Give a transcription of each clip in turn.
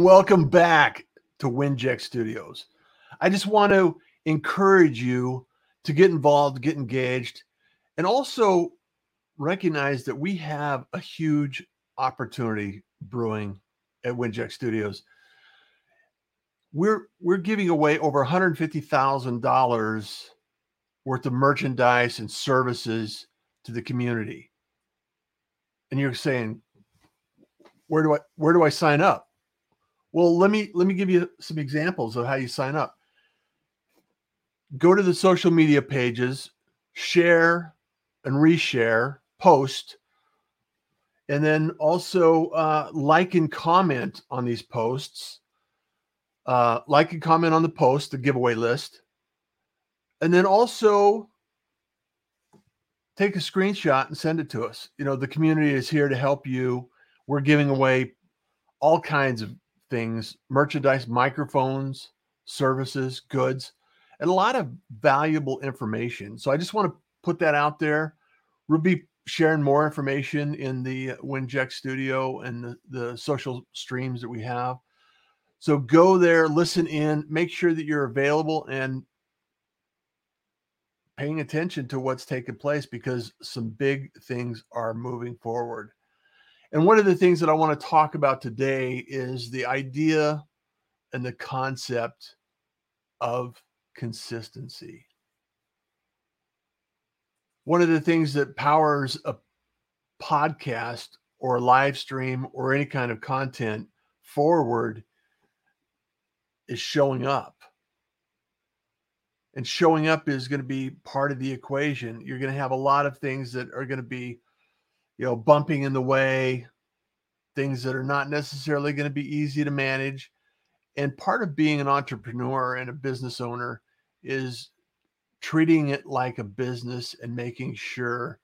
Welcome back to Winject Studios. I just want to encourage you to get involved, get engaged, and also recognize that we have a huge opportunity brewing at Winject Studios. We're we're giving away over $150,000 worth of merchandise and services to the community. And you're saying, where do I where do I sign up? Well, let me let me give you some examples of how you sign up. Go to the social media pages, share and reshare, post, and then also uh, like and comment on these posts. Uh, like and comment on the post, the giveaway list, and then also take a screenshot and send it to us. You know, the community is here to help you. We're giving away all kinds of things merchandise, microphones, services, goods, and a lot of valuable information. So I just want to put that out there. We'll be sharing more information in the Winject studio and the, the social streams that we have. So go there, listen in, make sure that you're available and paying attention to what's taking place because some big things are moving forward. And one of the things that I want to talk about today is the idea and the concept of consistency. One of the things that powers a podcast or a live stream or any kind of content forward is showing up. And showing up is going to be part of the equation. You're going to have a lot of things that are going to be you know, bumping in the way, things that are not necessarily going to be easy to manage. And part of being an entrepreneur and a business owner is treating it like a business and making sure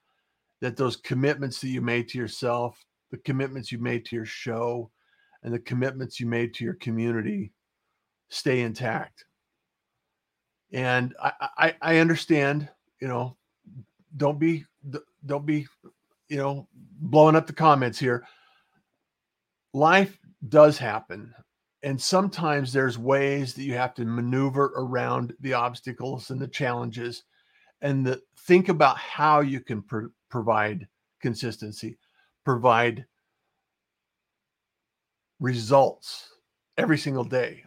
that those commitments that you made to yourself, the commitments you made to your show, and the commitments you made to your community stay intact. And I, I, I understand, you know, don't be don't be you know, blowing up the comments here. Life does happen. And sometimes there's ways that you have to maneuver around the obstacles and the challenges and the, think about how you can pro- provide consistency, provide results every single day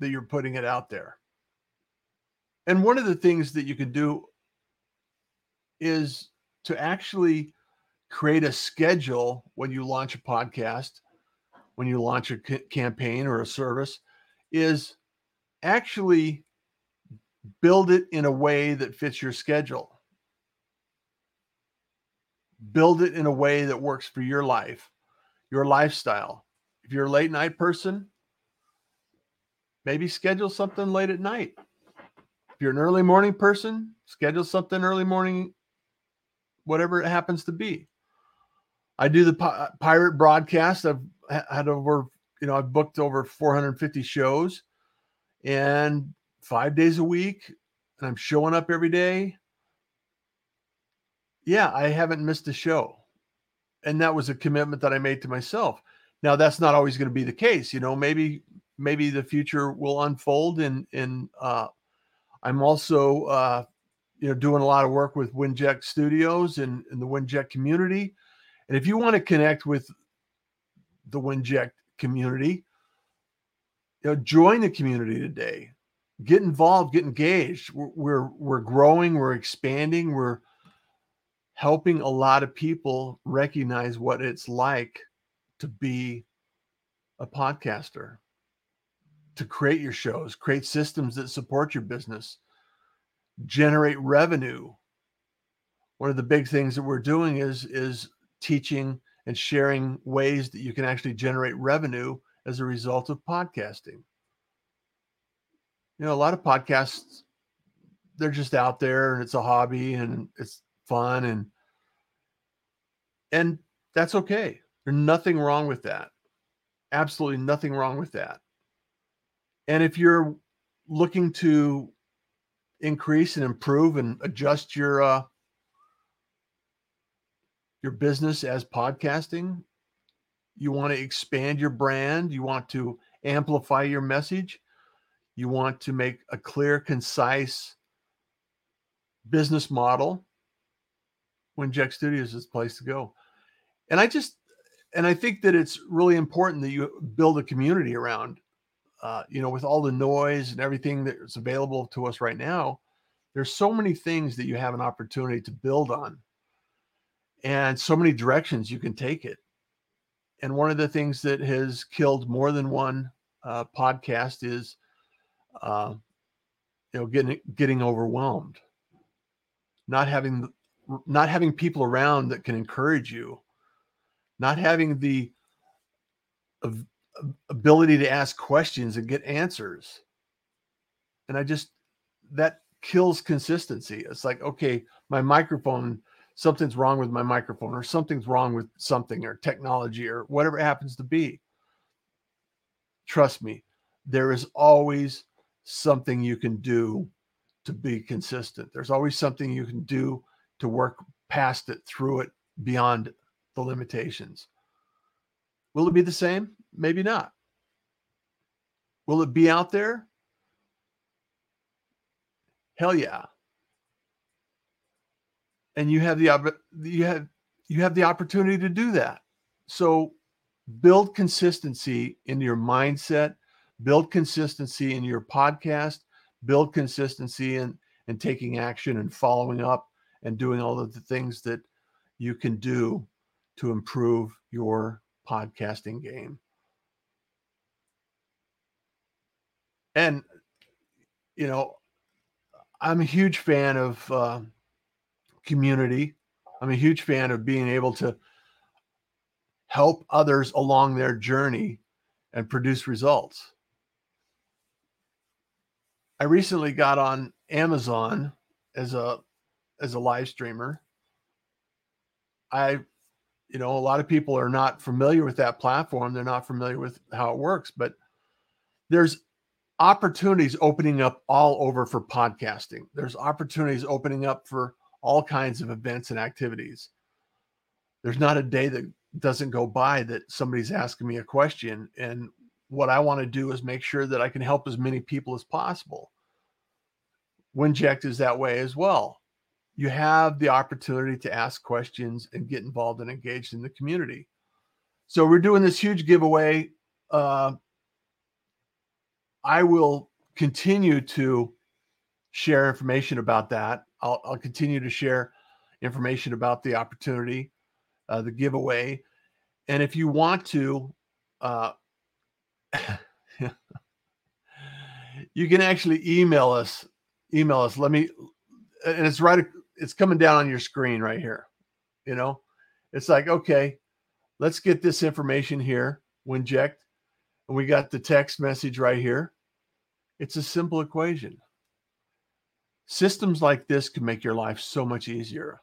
that you're putting it out there. And one of the things that you can do is to actually create a schedule when you launch a podcast, when you launch a c- campaign or a service, is actually build it in a way that fits your schedule. Build it in a way that works for your life, your lifestyle. If you're a late night person, maybe schedule something late at night. If you're an early morning person, schedule something early morning, whatever it happens to be. I do the pi- pirate broadcast. I've had over, you know, I've booked over 450 shows and five days a week, and I'm showing up every day. Yeah, I haven't missed a show. And that was a commitment that I made to myself. Now that's not always going to be the case. You know, maybe maybe the future will unfold and and uh I'm also uh you know doing a lot of work with Winject Studios and, and the Winject community and if you want to connect with the Winject community, you know, join the community today. Get involved, get engaged. We're, we're, we're growing, we're expanding, we're helping a lot of people recognize what it's like to be a podcaster, to create your shows, create systems that support your business, generate revenue. One of the big things that we're doing is is teaching and sharing ways that you can actually generate revenue as a result of podcasting. You know, a lot of podcasts, they're just out there and it's a hobby and it's fun and and that's okay. There's nothing wrong with that. Absolutely nothing wrong with that. And if you're looking to increase and improve and adjust your uh, your business as podcasting, you want to expand your brand, you want to amplify your message. You want to make a clear, concise business model. Winject Studios is the place to go. And I just, and I think that it's really important that you build a community around, uh, you know, with all the noise and everything that's available to us right now. There's so many things that you have an opportunity to build on, and so many directions you can take it. And one of the things that has killed more than one uh, podcast is, uh, you know, getting getting overwhelmed, not having not having people around that can encourage you, not having the ability to ask questions and get answers. And I just that kills consistency. It's like, okay, my microphone, something's wrong with my microphone, or something's wrong with something, or technology, or whatever it happens to be. Trust me, there is always something you can do to be consistent. There's always something you can do to work past it, through it, beyond the limitations. Will it be the same? Maybe not. Will it be out there? Hell yeah. And you have the you have you have the opportunity to do that. So build consistency in your mindset, build consistency in your podcast, build consistency in in taking action and following up and doing all of the things that you can do to improve your podcasting game. And you know, I'm a huge fan of uh, community. I'm a huge fan of being able to help others along their journey and produce results. I recently got on Amazon as a as a live streamer. I you know, a lot of people are not familiar with that platform. They're not familiar with how it works, but there's opportunities opening up all over for podcasting. There's opportunities opening up for all kinds of events and activities. There's not a day that doesn't go by that somebody's asking me a question. And what I want to do is make sure that I can help as many people as possible. Winject is that way as well. You have the opportunity to ask questions and get involved and engaged in the community. So we're doing this huge giveaway. Uh, I will continue to share information about that. I'll, I'll continue to share information about the opportunity, uh, the giveaway. And if you want to, uh, you can actually email us. Email us. Let me, and it's right, it's coming down on your screen right here. You know, it's like, okay, let's get this information here, Winject. And we got the text message right here. It's a simple equation. Systems like this can make your life so much easier.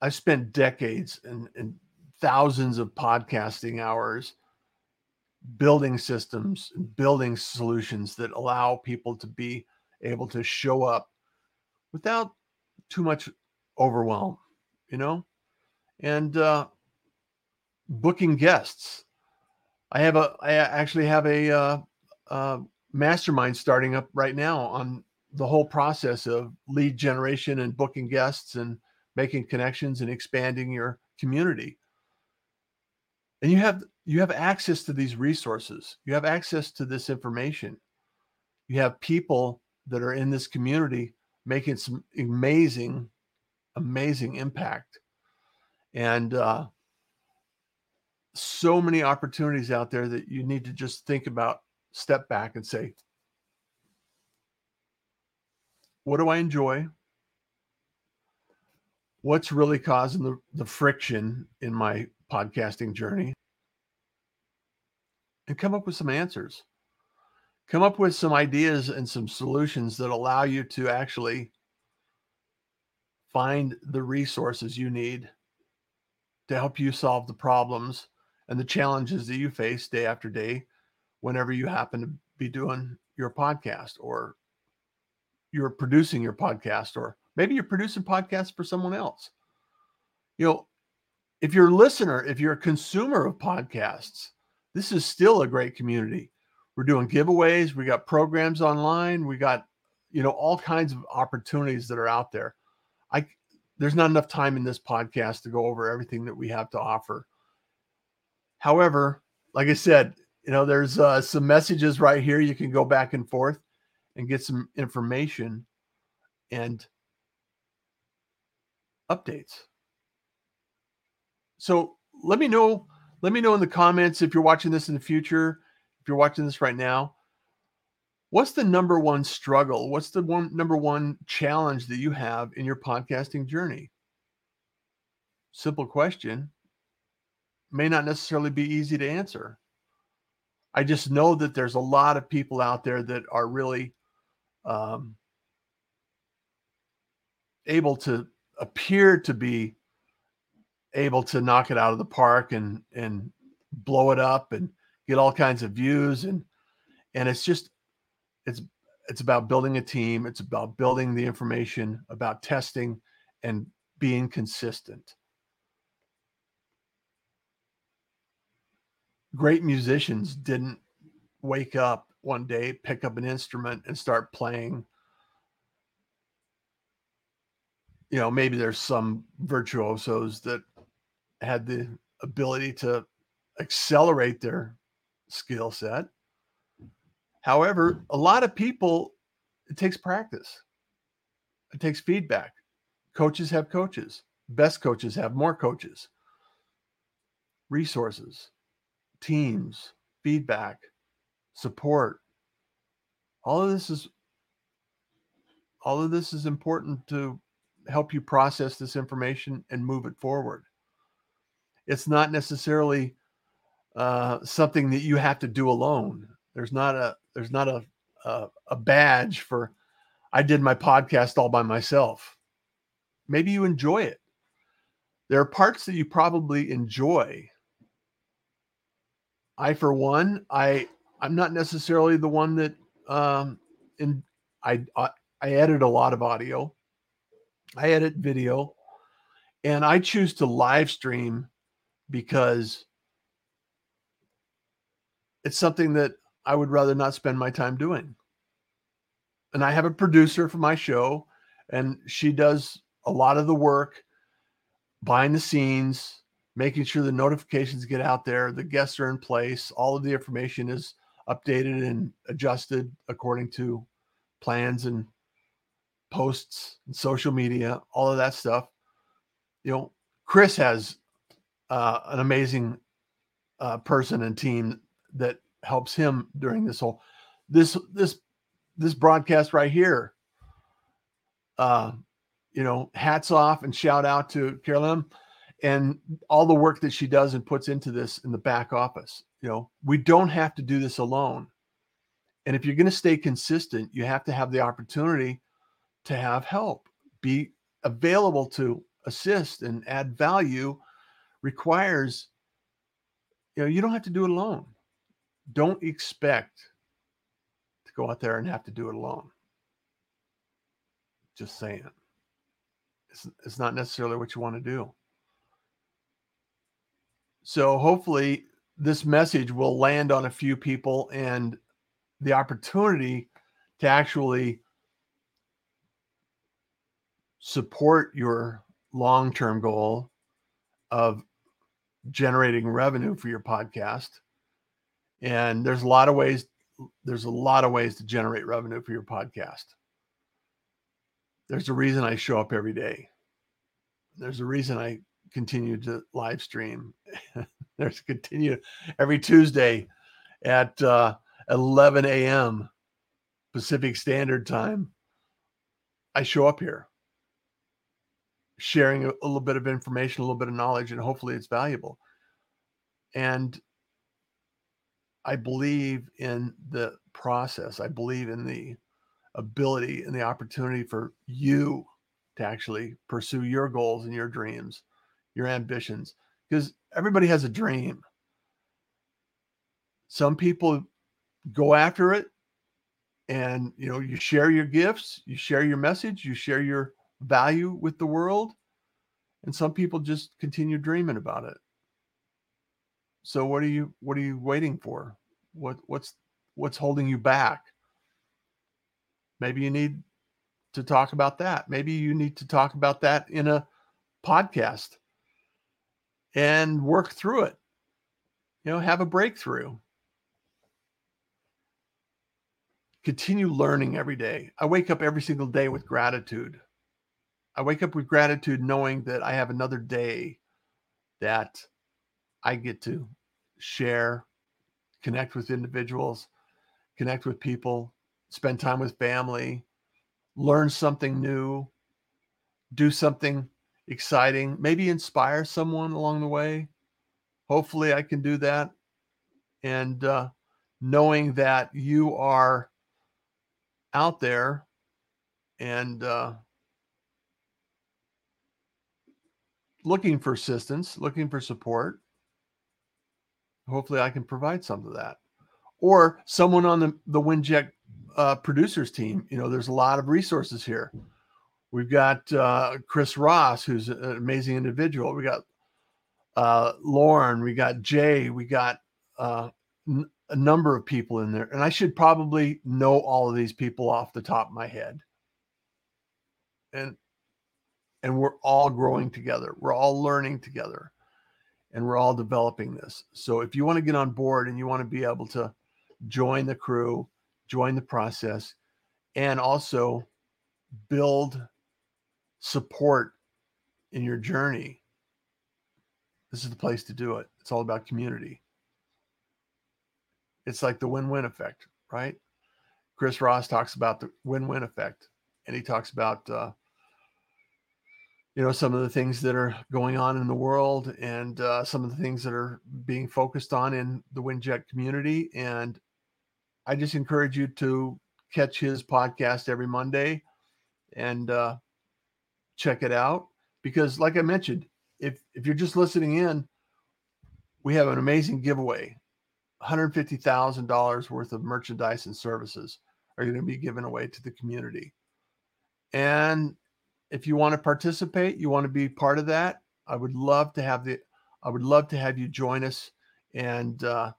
I've spent decades and, and thousands of podcasting hours building systems building solutions that allow people to be able to show up without too much overwhelm, you know, and uh, booking guests. I have a, I actually have a, uh, uh, mastermind starting up right now on the whole process of lead generation and booking guests and making connections and expanding your community. And you have you have access to these resources. You have access to this information. You have people that are in this community making some amazing amazing impact. And uh, so many opportunities out there that you need to just think about step back and say, what do I enjoy? What's really causing the, the friction in my podcasting journey? And come up with some answers. Come up with some ideas and some solutions that allow you to actually find the resources you need to help you solve the problems and the challenges that you face day after day whenever you happen to be doing your podcast or you're producing your podcast or maybe you're producing podcasts for someone else. You know, if you're a listener, if you're a consumer of podcasts, this is still a great community. We're doing giveaways, we got programs online, we got you know all kinds of opportunities that are out there. I there's not enough time in this podcast to go over everything that we have to offer. However, like I said, you know, there's uh, some messages right here. You can go back and forth and get some information and updates. So let me know. Let me know in the comments if you're watching this in the future. If you're watching this right now, what's the number one struggle? What's the one number one challenge that you have in your podcasting journey? Simple question. May not necessarily be easy to answer. I just know that there's a lot of people out there that are really um, able to appear to be able to knock it out of the park and and blow it up and get all kinds of views and and it's just it's it's about building a team. It's about building the information about testing and being consistent. Great musicians didn't wake up one day pick up an instrument and start playing. You know maybe there's some virtuosos that had the ability to accelerate their skill set. However, a lot of people, it takes practice, it takes feedback. Coaches have coaches, best coaches have more coaches, resources, teams, feedback, support. All of this is all of this is important to help you process this information and move it forward. It's not necessarily uh, something that you have to do alone. There's not a there's not a, a a badge for I did my podcast all by myself. Maybe you enjoy it. There are parts that you probably enjoy. I, for one, I I'm not necessarily the one that um, in I I, I edit a lot of audio. I edit video, and I choose to live stream because it's something that I would rather not spend my time doing. And I have a producer for my show, and she does a lot of the work behind the scenes, making sure the notifications get out there, the guests are in place, all of the information is updated and adjusted according to plans and posts and social media, all of that stuff. You know, Chris has uh, an amazing uh, person and team that helps him during this whole this this this broadcast right here. Uh, you know, hats off and shout out to Carolyn and all the work that she does and puts into this in the back office. You know, we don't have to do this alone. And if you're going to stay consistent, you have to have the opportunity to have help, be available to assist and add value requires you know you don't have to do it alone. Don't expect to go out there and have to do it alone. Just saying. It's, it's not necessarily what you want to do. So hopefully this message will land on a few people and the opportunity to actually support your long-term goal of generating revenue for your podcast. And there's a lot of ways there's a lot of ways to generate revenue for your podcast. There's a reason I show up every day. There's a reason I continue to live stream. there's continue every Tuesday at uh, 11 a.m. Pacific Standard Time. I show up here sharing a, a little bit of information, a little bit of knowledge, and hopefully it's valuable. And I believe in the process. I believe in the ability and the opportunity for you to actually pursue your goals and your dreams, your ambitions, because everybody has a dream. Some people go after it and you know you share your gifts you share your message you share your value with the world. And some people just continue dreaming about it. So what are you what are you waiting for? What what's what's holding you back? Maybe you need to talk about that. Maybe you need to talk about that in a podcast and work through it. You know, have a breakthrough. Continue learning every day. I wake up every single day with gratitude. I wake up with gratitude knowing that I have another day that I get to share, connect with individuals, connect with people, spend time with family, learn something new, do something exciting, maybe inspire someone along the way. Hopefully, I can do that. And uh, knowing that you are out there and uh, looking for assistance, looking for support, hopefully I can provide some of that. Or someone on the, the Winject uh, producers team. You know, there's a lot of resources here. We've got uh, Chris Ross, who's an amazing individual. We got uh, Lauren, we got Jay, we got uh, n- a number of people in there. And I should probably know all of these people off the top of my head. And and we're all growing together. We're all learning together. And we're all developing this. So if you want to get on board and you want to be able to join the crew, join the process, and also build support in your journey, this is the place to do it. It's all about community. It's like the win win effect, right? Chris Ross talks about the win win effect, and he talks about, uh, you know, some of the things that are going on in the world and uh, some of the things that are being focused on in the Winject community. And I just encourage you to catch his podcast every Monday and uh, check it out because, like I mentioned, if if you're just listening in, we have an amazing giveaway. $150,000 worth of merchandise and services are going to be given away to the community. And if you want to participate, you want to be part of that, I would love to have the I would love to have you join us and uh,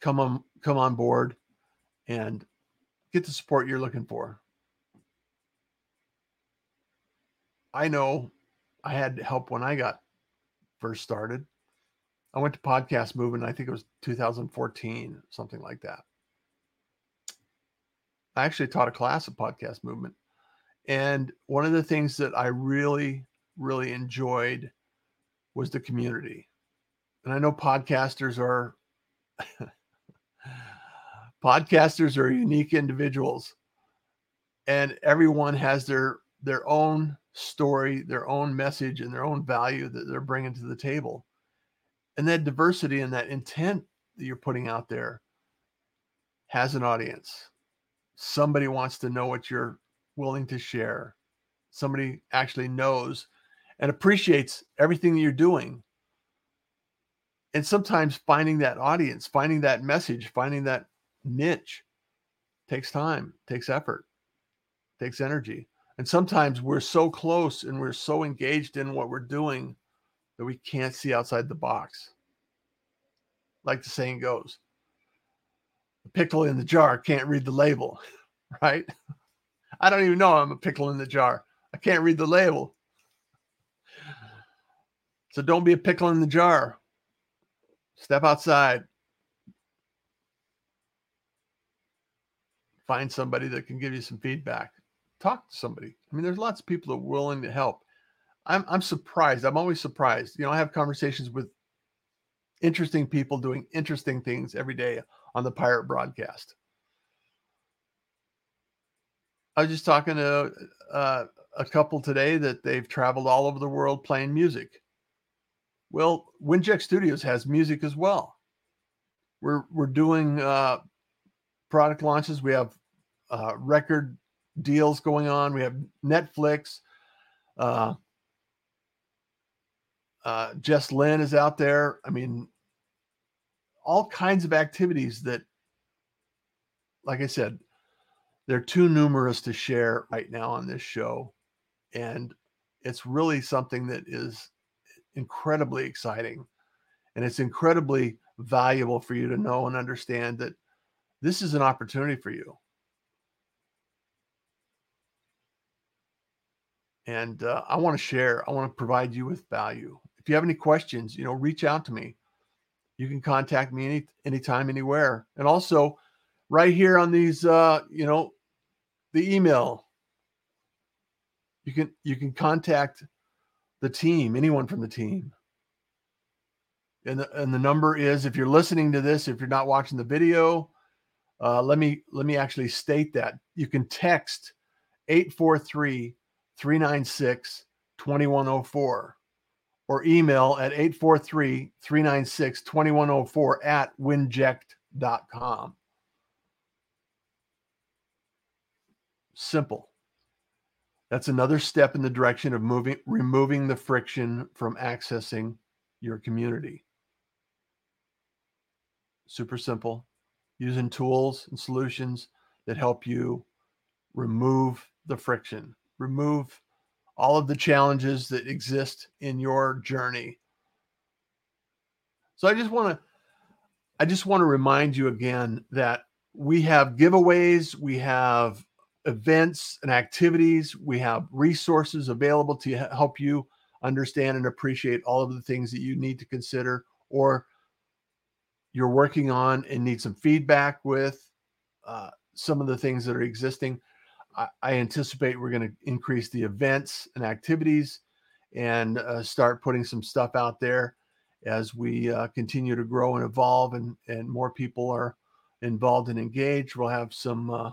come on come on board and get the support you're looking for. I know I had help when I got first started. I went to podcast movement, I think it was 2014, something like that. I actually taught a class of podcast movement. And one of the things that I really, really enjoyed was the community. And I know podcasters are podcasters are unique individuals and everyone has their their own story their own message and their own value that they're bringing to the table. And that diversity and that intent that you're putting out there has an audience. Somebody wants to know what you're willing to share. Somebody actually knows and appreciates everything that you're doing. And sometimes finding that audience finding that message finding that niche takes time, takes effort, takes energy. And sometimes we're so close and we're so engaged in what we're doing that we can't see outside the box. Like the saying goes, the pickle in the jar can't read the label, right? I don't even know I'm a pickle in the jar. I can't read the label. So don't be a pickle in the jar. Step outside, find somebody that can give you some feedback. Talk to somebody. I mean, there's lots of people that are willing to help. I'm I'm surprised. I'm always surprised. You know, I have conversations with interesting people doing interesting things every day on the pirate broadcast. I was just talking to uh, a couple today that they've traveled all over the world playing music. Well, Winject Studios has music as well. We're we're doing uh, product launches. We have uh, record deals going on. We have Netflix. Uh, uh, Jess Lynn is out there. I mean, all kinds of activities that, like I said, they're too numerous to share right now on this show. And it's really something that is incredibly exciting. And it's incredibly valuable for you to know and understand that this is an opportunity for you. And uh, I want to share, I want to provide you with value. If you have any questions, you know, reach out to me. You can contact me any anytime, anywhere. And also right here on these uh, you know, the email. You can you can contact the team, anyone from the team. And the, and the number is if you're listening to this, if you're not watching the video, uh, let me let me actually state that. You can text 843 396 2104 or email at 843 396 2104 at winject.com. Simple. That's another step in the direction of moving, removing the friction from accessing your community. Super simple, using tools and solutions that help you remove the friction, remove all of the challenges that exist in your journey. So I just want to I just want to remind you again that we have giveaways, we have events and activities, we have resources available to help you understand and appreciate all of the things that you need to consider or you're working on and need some feedback with uh, some of the things that are existing. I, anticipate we're going to increase the events and activities and uh, start putting some stuff out there as we uh, continue to grow and evolve and, and more people are involved and engaged. We'll have some uh,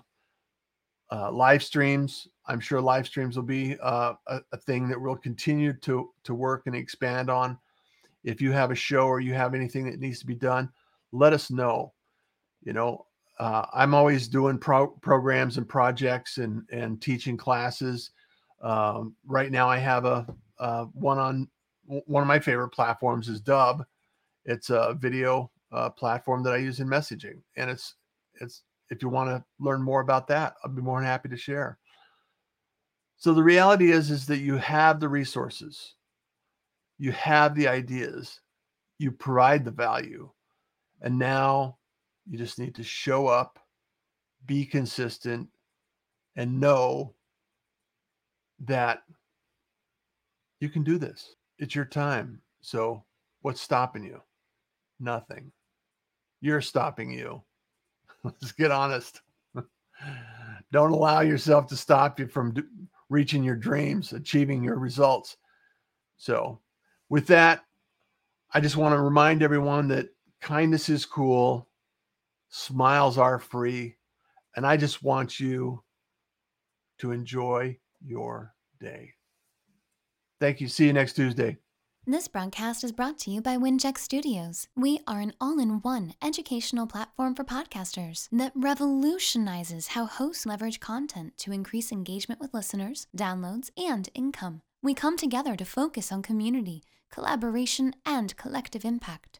uh, live streams. I'm sure live streams will be uh, a, a, thing that we'll continue to to work and expand on. If you have a show or you have anything that needs to be done, let us know. You know, uh, I'm always doing pro- programs and projects and and teaching classes. Um, right now, I have a, a, one on one of my favorite platforms is Dubb. It's a video uh, platform that I use in messaging, and it's it's if you want to learn more about that, I'll be more than happy to share. So the reality is is that you have the resources, you have the ideas, you provide the value, and now you just need to show up, be consistent, and know that you can do this. It's your time. So, what's stopping you? Nothing. You're stopping you. Let's get honest. Don't allow yourself to stop you from reaching your dreams, achieving your results. So, with that, I just want to remind everyone that kindness is cool Smiles are free. And I just want you to enjoy your day. Thank you. See you next Tuesday. This broadcast is brought to you by Winject Studios. We are an all in one educational platform for podcasters that revolutionizes how hosts leverage content to increase engagement with listeners, downloads, and income. We come together to focus on community, collaboration, and collective impact.